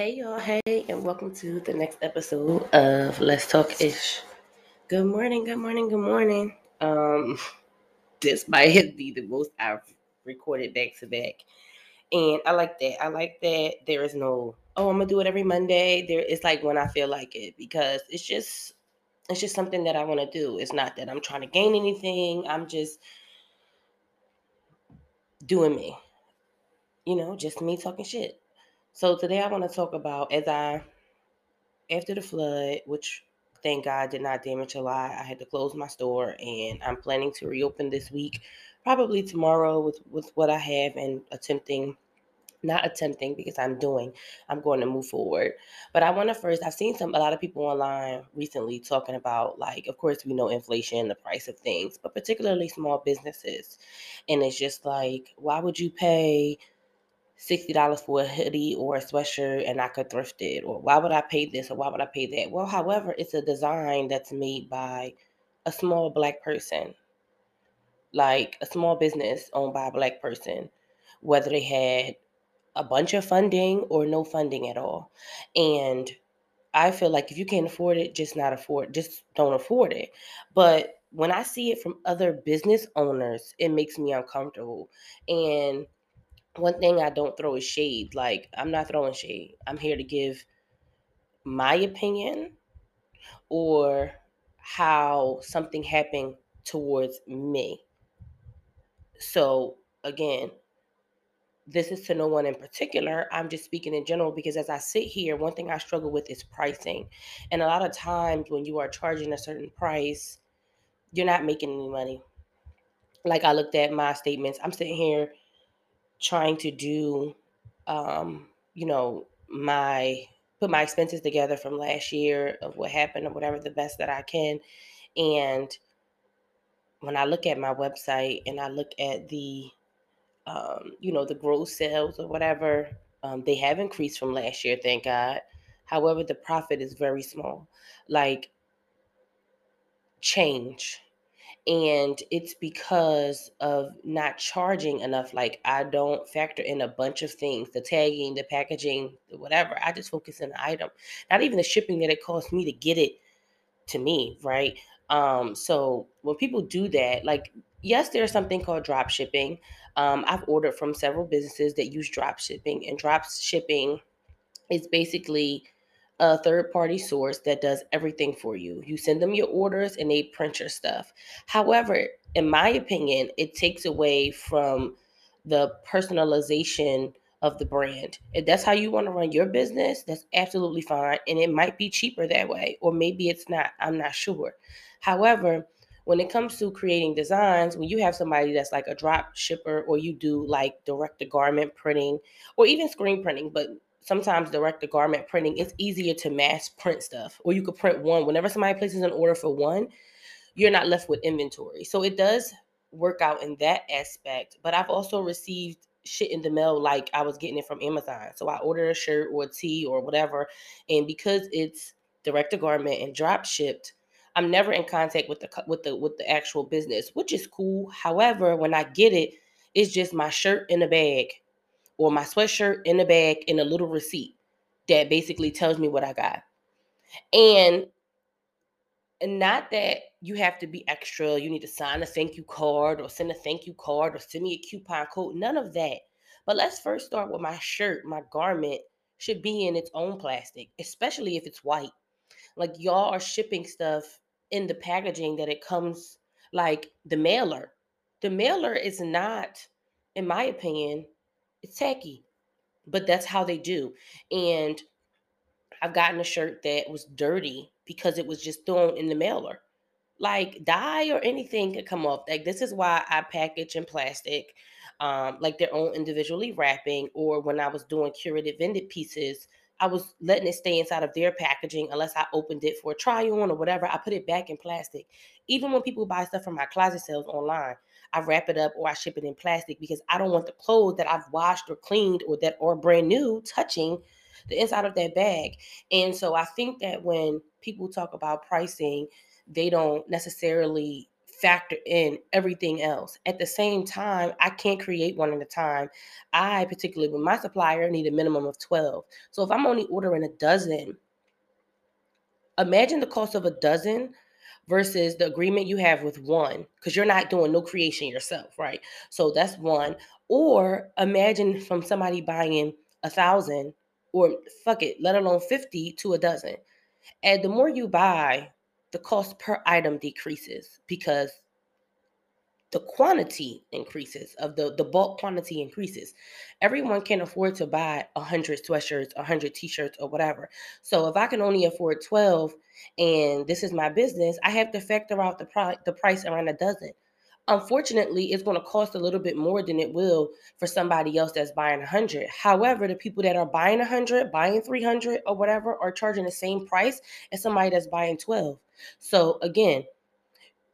Hey y'all, hey, and welcome to the next episode of Let's Talk Ish. Good morning, good morning, good morning. Um, this might be the most I've recorded back to back. And I like that. I like that there is no, oh, I'm gonna do it every Monday. There it's like when I feel like it because it's just it's just something that I want to do. It's not that I'm trying to gain anything. I'm just doing me. You know, just me talking shit. So today I want to talk about as I after the flood, which thank God did not damage a lot. I had to close my store and I'm planning to reopen this week, probably tomorrow with with what I have and attempting not attempting because I'm doing, I'm going to move forward. But I want to first, I've seen some, a lot of people online recently talking about, like, of course, we know inflation, the price of things, but particularly small businesses. And it's just like, why would you pay $60 for a hoodie or a sweatshirt and I could thrift it? Or why would I pay this or why would I pay that? Well, however, it's a design that's made by a small black person, like a small business owned by a black person, whether they had a bunch of funding or no funding at all. And I feel like if you can't afford it, just not afford, just don't afford it. But when I see it from other business owners, it makes me uncomfortable. And one thing I don't throw is shade. Like I'm not throwing shade. I'm here to give my opinion or how something happened towards me. So again, this is to no one in particular. I'm just speaking in general because as I sit here, one thing I struggle with is pricing. And a lot of times when you are charging a certain price, you're not making any money. Like I looked at my statements, I'm sitting here trying to do um, you know, my put my expenses together from last year of what happened or whatever the best that I can. And when I look at my website and I look at the um, you know, the gross sales or whatever, um, they have increased from last year, thank God. However, the profit is very small. Like change and it's because of not charging enough like i don't factor in a bunch of things the tagging the packaging whatever i just focus on the item not even the shipping that it costs me to get it to me right? Um so when people do that like yes there's something called drop shipping um i've ordered from several businesses that use drop shipping and drop shipping is basically a third party source that does everything for you. You send them your orders and they print your stuff. However, in my opinion, it takes away from the personalization of the brand. If that's how you want to run your business, that's absolutely fine. And it might be cheaper that way, or maybe it's not. I'm not sure. However, when it comes to creating designs, when you have somebody that's like a drop shipper, or you do like direct to garment printing, or even screen printing, but sometimes direct to garment printing, it's easier to mass print stuff. Or you could print one. Whenever somebody places an order for one, you're not left with inventory. So it does work out in that aspect. But I've also received shit in the mail like I was getting it from Amazon. So I ordered a shirt or a tee or whatever. And because it's direct to garment and drop shipped, I'm never in contact with the with the with the actual business, which is cool. However, when I get it, it's just my shirt in a bag or my sweatshirt in the bag and a little receipt that basically tells me what I got. And and not that you have to be extra, you need to sign a thank you card or send a thank you card or send me a coupon code, none of that. But let's first start with my shirt, my garment should be in its own plastic, especially if it's white. Like y'all are shipping stuff in the packaging that it comes like the mailer. The mailer is not, in my opinion, it's tacky, but that's how they do. And I've gotten a shirt that was dirty because it was just thrown in the mailer. Like dye or anything could come off. Like this is why I package in plastic, um, like their own individually wrapping. Or when I was doing curated vended pieces, I was letting it stay inside of their packaging unless I opened it for a try on or whatever. I put it back in plastic. Even when people buy stuff from my closet sales online, I wrap it up or I ship it in plastic because I don't want the clothes that I've washed or cleaned or that are brand new touching the inside of that bag. And so I think that when people talk about pricing, they don't necessarily factor in everything else. At the same time, I can't create one at a time. I, particularly with my supplier, need a minimum of 12. So if I'm only ordering a dozen, imagine the cost of a dozen versus the agreement you have with one because you're not doing no creation yourself right? So that's one. Or imagine from somebody buying a thousand or fuck it let alone 50 to a dozen. And the more you buy the cost per item decreases because the quantity increases of the the bulk quantity increases. Everyone can afford to buy 100 sweatshirts 100 t-shirts or whatever. So if i can only afford 12 and this is my business i have to factor out the product the price around a dozen. Unfortunately it's going to cost a little bit more than it will for somebody else that's buying 100 however the people that are buying 100 buying 300 or whatever are charging the same price as somebody that's buying 12 so again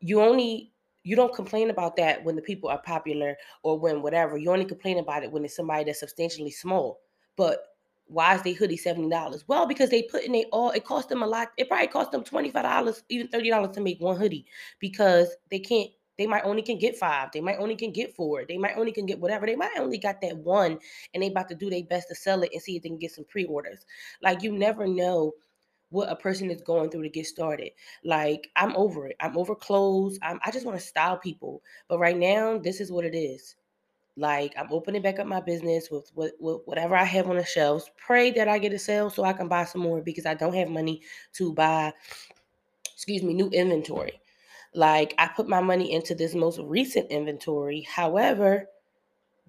you only you don't complain about that when the people are popular or when whatever. You only complain about it when it's somebody that's substantially small. But why is they hoodie seventy dollars? Well, because they put in they all. It cost them a lot. It probably cost them twenty five dollars, even thirty dollars to make one hoodie because they can't. They might only can get five. They might only can get four. They might only can get whatever. They might only got that one, and they about to do their best to sell it and see if they can get some pre orders. Like you never know what a person is going through to get started. Like I'm over it. I'm over clothes. I'm, I just want to style people. But right now, this is what it is. Like I'm opening back up my business with, with, with whatever I have on the shelves. Pray that I get a sale so I can buy some more because I don't have money to buy, excuse me, new inventory. Like I put my money into this most recent inventory. However,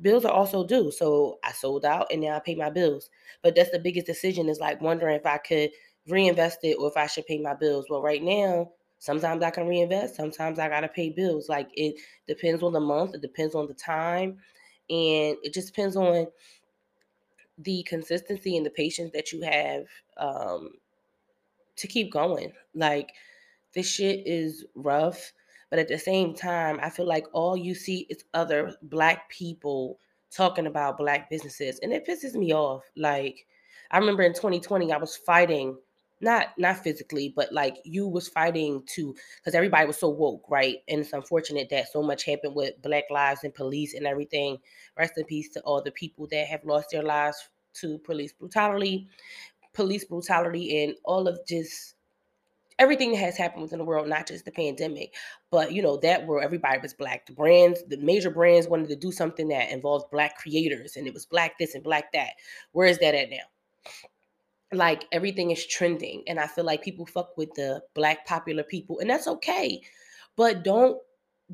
bills are also due. So I sold out and now I pay my bills. But that's the biggest decision is like wondering if I could reinvest it or if I should pay my bills. Well, right now, sometimes I can reinvest, sometimes I gotta pay bills. Like it depends on the month, it depends on the time, and it just depends on the consistency and the patience that you have um, to keep going. Like this shit is rough, but at the same time, I feel like all you see is other black people talking about black businesses, and it pisses me off. Like I remember in 2020, I was fighting not not physically but like you was fighting to because everybody was so woke right? And it's unfortunate that so much happened with black lives and police and everything. Rest in peace to all the people that have lost their lives to police brutality police brutality and all of just everything that has happened within the world not just the pandemic but you know that where everybody was black. The brands the major brands wanted to do something that involved black creators and it was black this and black that. Where is that at now like everything is trending and i feel like people fuck with the black popular people and that's okay but don't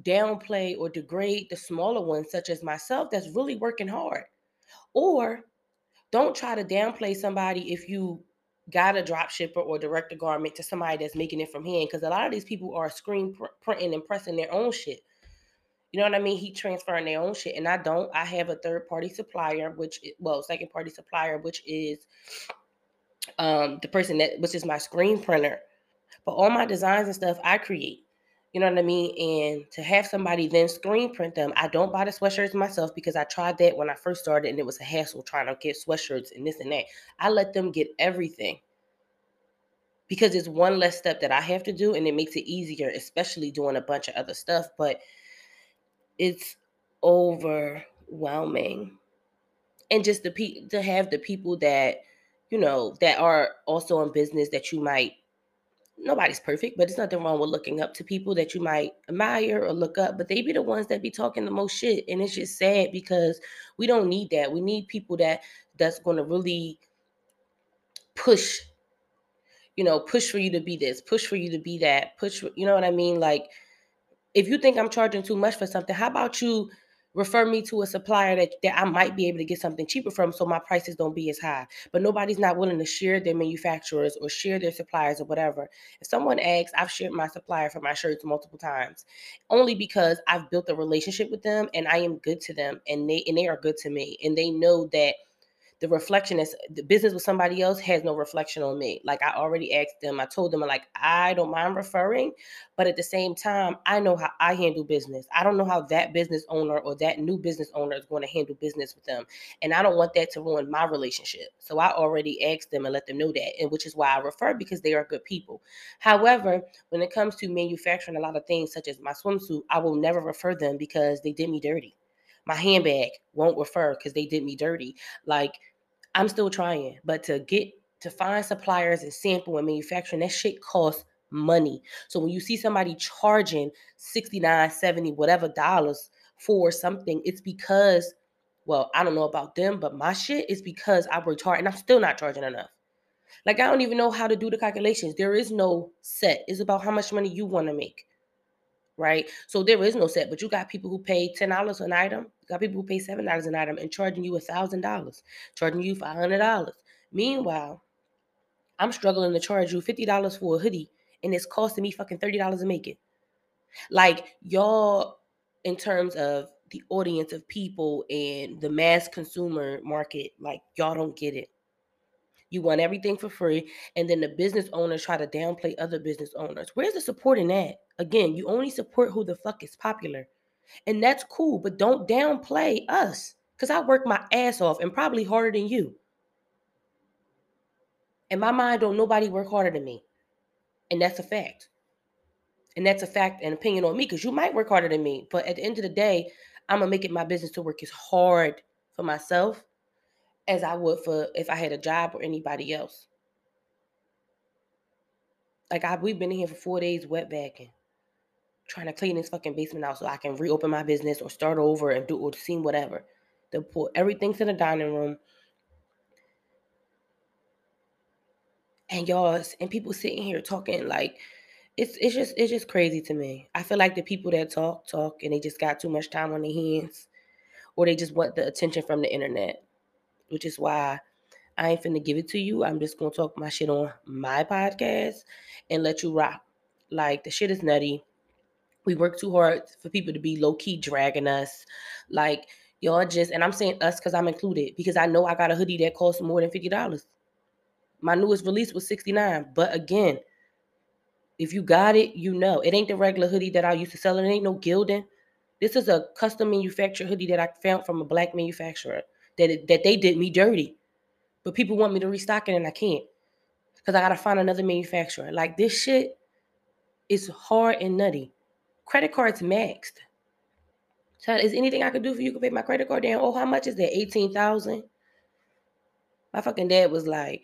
downplay or degrade the smaller ones such as myself that's really working hard or don't try to downplay somebody if you got a drop shipper or direct a garment to somebody that's making it from hand because a lot of these people are screen pr- printing and pressing their own shit you know what I mean? Heat transferring their own shit, and I don't. I have a third party supplier, which well, second party supplier, which is um, the person that which is my screen printer. But all my designs and stuff I create. You know what I mean? And to have somebody then screen print them, I don't buy the sweatshirts myself because I tried that when I first started and it was a hassle trying to get sweatshirts and this and that. I let them get everything because it's one less step that I have to do and it makes it easier, especially doing a bunch of other stuff. But it's overwhelming. And just the pe- to have the people that you know, that are also in business that you might nobody's perfect, but it's nothing wrong with looking up to people that you might admire or look up, but they be the ones that be talking the most shit. And it's just sad because we don't need that. We need people that that's to really push, you know, push for you to be this, push for you to be that, push, for, you know what I mean? Like, if you think I'm charging too much for something, how about you refer me to a supplier that, that I might be able to get something cheaper from so my prices don't be as high. But nobody's not willing to share their manufacturers or share their suppliers or whatever. If someone asks, I've shared my supplier for my shirts multiple times, only because I've built a relationship with them and I am good to them and they and they are good to me. And they know that the reflection is the business with somebody else has no reflection on me. Like I already asked them, I told them like I don't mind referring, but at the same time, I know how I handle business. I don't know how that business owner or that new business owner is going to handle business with them. And I don't want that to ruin my relationship. So I already asked them and let them know that, and which is why I refer because they are good people. However, when it comes to manufacturing a lot of things such as my swimsuit, I will never refer them because they did me dirty. My handbag won't refer because they did me dirty. Like I'm still trying, but to get to find suppliers and sample and manufacturing, that shit costs money. So when you see somebody charging 69, 70, whatever dollars for something, it's because, well, I don't know about them, but my shit is because I worked hard and I'm still not charging enough. Like I don't even know how to do the calculations. There is no set. It's about how much money you want to make right? So there is no set, but you got people who pay ten dollars an item, got people who pay seven dollars an item, and charging you a thousand dollars, charging you five hundred dollars. Meanwhile, I'm struggling to charge you fifty dollars for a hoodie, and it's costing me fucking thirty dollars to make it. Like y'all, in terms of the audience of people and the mass consumer market, like y'all don't get it. You want everything for free, and then the business owners try to downplay other business owners. Where's the support in that? Again, you only support who the fuck is popular. And that's cool, but don't downplay us. Because I work my ass off and probably harder than you. In my mind, don't nobody work harder than me. And that's a fact. And that's a fact and opinion on me because you might work harder than me. But at the end of the day, I'm going to make it my business to work as hard for myself as I would for if I had a job or anybody else. Like I we've been in here for four days wet backing, trying to clean this fucking basement out so I can reopen my business or start over and do or see whatever. They put everything to the dining room. And y'all and people sitting here talking like it's it's just it's just crazy to me. I feel like the people that talk talk and they just got too much time on their hands, or they just want the attention from the internet which is why I ain't finna give it to you. I'm just gonna talk my shit on my podcast and let you rock. Like the shit is nutty. We work too hard for people to be low key dragging us. Like y'all just, and I'm saying us because I'm included because I know I got a hoodie that costs more than fifty dollars. My newest release was sixty nine, but again, if you got it, you know it ain't the regular hoodie that I used to sell. It ain't no Gildan. This is a custom manufactured hoodie that I found from a black manufacturer that that they did me dirty. But people want me to restock it and I can't because I gotta find another manufacturer. Like this shit is hard and nutty. Credit cards maxed. So is anything I could do for you? to pay my credit card down. Oh, how much is that? Eighteen thousand. My fucking dad was like,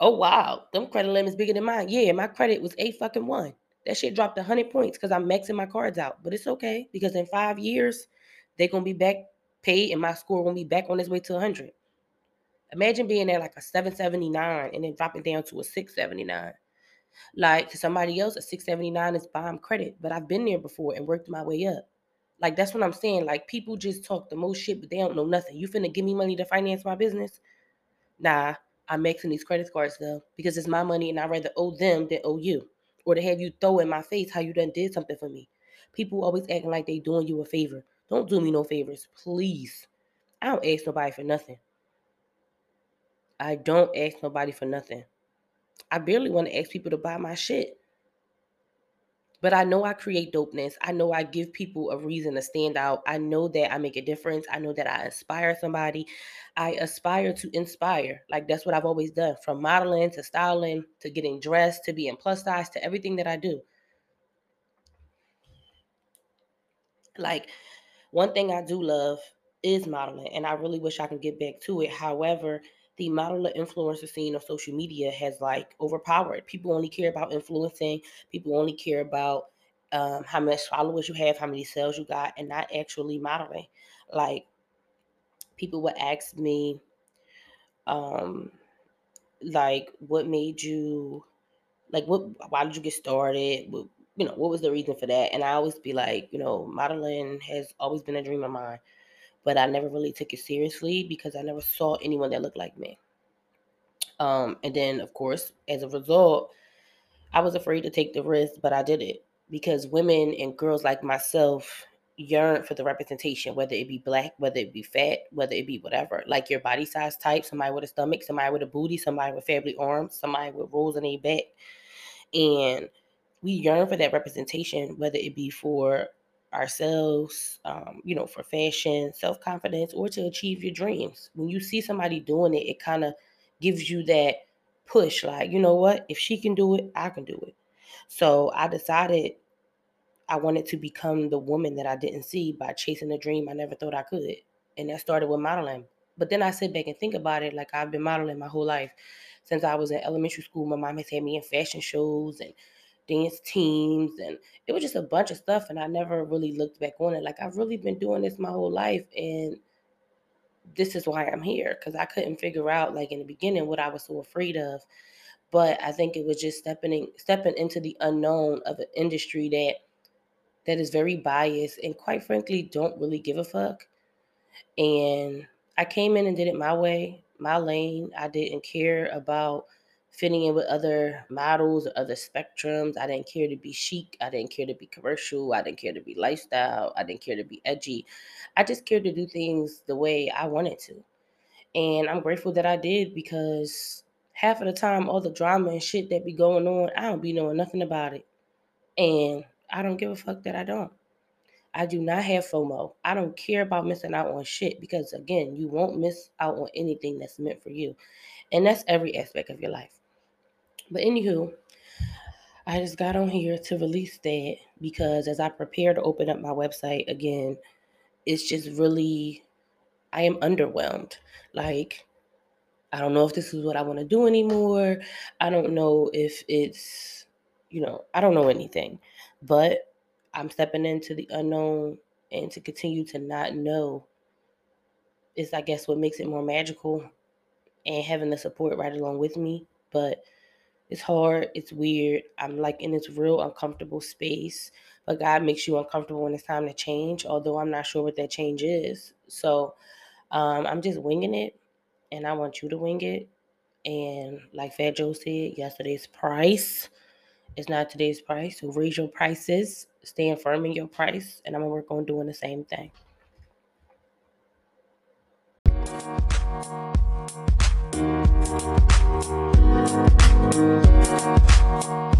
"Oh wow, them credit limits bigger than mine." Yeah, my credit was eight fucking one. That shit dropped hundred points because I'm maxing my cards out. But it's okay because in five years, they're gonna be back paid and my score won't be back on its way to 100. Imagine being at like a 779 and then dropping down to a 679. Like to somebody else, a 679 is bomb credit, but I've been there before and worked my way up. Like that's what I'm saying. Like people just talk the most shit, but they don't know nothing. You finna give me money to finance my business? Nah, I'm maxing these credit cards though because it's my money and I'd rather owe them than owe you, or to have you throw in my face how you done did something for me. People always acting like they doing you a favor. Don't do me no favors, please. I don't ask nobody for nothing. I don't ask nobody for nothing. I barely want to ask people to buy my shit. But I know I create dopeness. I know I give people a reason to stand out. I know that I make a difference. I know that I inspire somebody. I aspire to inspire. Like that's what I've always done from modeling to styling to getting dressed to being plus size to everything that I do. Like one thing I do love is modeling, and I really wish I could get back to it. However, the modeler influencer scene of social media has like overpowered. People only care about influencing. People only care about um, how much followers you have, how many sales you got, and not actually modeling. Like people would ask me, um, like, what made you, like, what? Why did you get started? What, you know, what was the reason for that? And I always be like, you know, modeling has always been a dream of mine, but I never really took it seriously because I never saw anyone that looked like me. Um, and then, of course, as a result, I was afraid to take the risk, but I did it because women and girls like myself yearn for the representation, whether it be black, whether it be fat, whether it be whatever, like your body size type, somebody with a stomach, somebody with a booty, somebody with family arms, somebody with rolls in a back. And we yearn for that representation, whether it be for ourselves, um, you know, for fashion, self confidence, or to achieve your dreams. When you see somebody doing it, it kind of gives you that push like, you know what? If she can do it, I can do it. So I decided I wanted to become the woman that I didn't see by chasing a dream I never thought I could. And that started with modeling. But then I sit back and think about it like I've been modeling my whole life. Since I was in elementary school, my mom has had me in fashion shows and dance teams and it was just a bunch of stuff and I never really looked back on it. Like I've really been doing this my whole life and this is why I'm here because I couldn't figure out like in the beginning what I was so afraid of. But I think it was just stepping in, stepping into the unknown of an industry that that is very biased and quite frankly don't really give a fuck. And I came in and did it my way, my lane. I didn't care about fitting in with other models or other spectrums. I didn't care to be chic. I didn't care to be commercial. I didn't care to be lifestyle. I didn't care to be edgy. I just cared to do things the way I wanted to. And I'm grateful that I did because half of the time, all the drama and shit that be going on, I don't be knowing nothing about it. And I don't give a fuck that I don't. I do not have FOMO. I don't care about missing out on shit because, again, you won't miss out on anything that's meant for you. And that's every aspect of your life. But anywho, I just got on here to release that because as I prepare to open up my website again, it's just really I am underwhelmed. Like I don't know if this is what I want to do anymore. I don't know if it's you know, I don't know anything. But I'm stepping into the unknown and to continue to not know is I guess what makes it more magical and having the support right along with me. But it's hard, it's weird. I'm like in this real uncomfortable space, but God makes you uncomfortable when it's time to change, although I'm not sure what that change is. So um, I'm just winging it, and I want you to wing it. And like Fat Joe said, yesterday's price is not today's price. So raise your prices, stand firm in your price, and I'm gonna work on doing the same thing. Thank you. 嗯。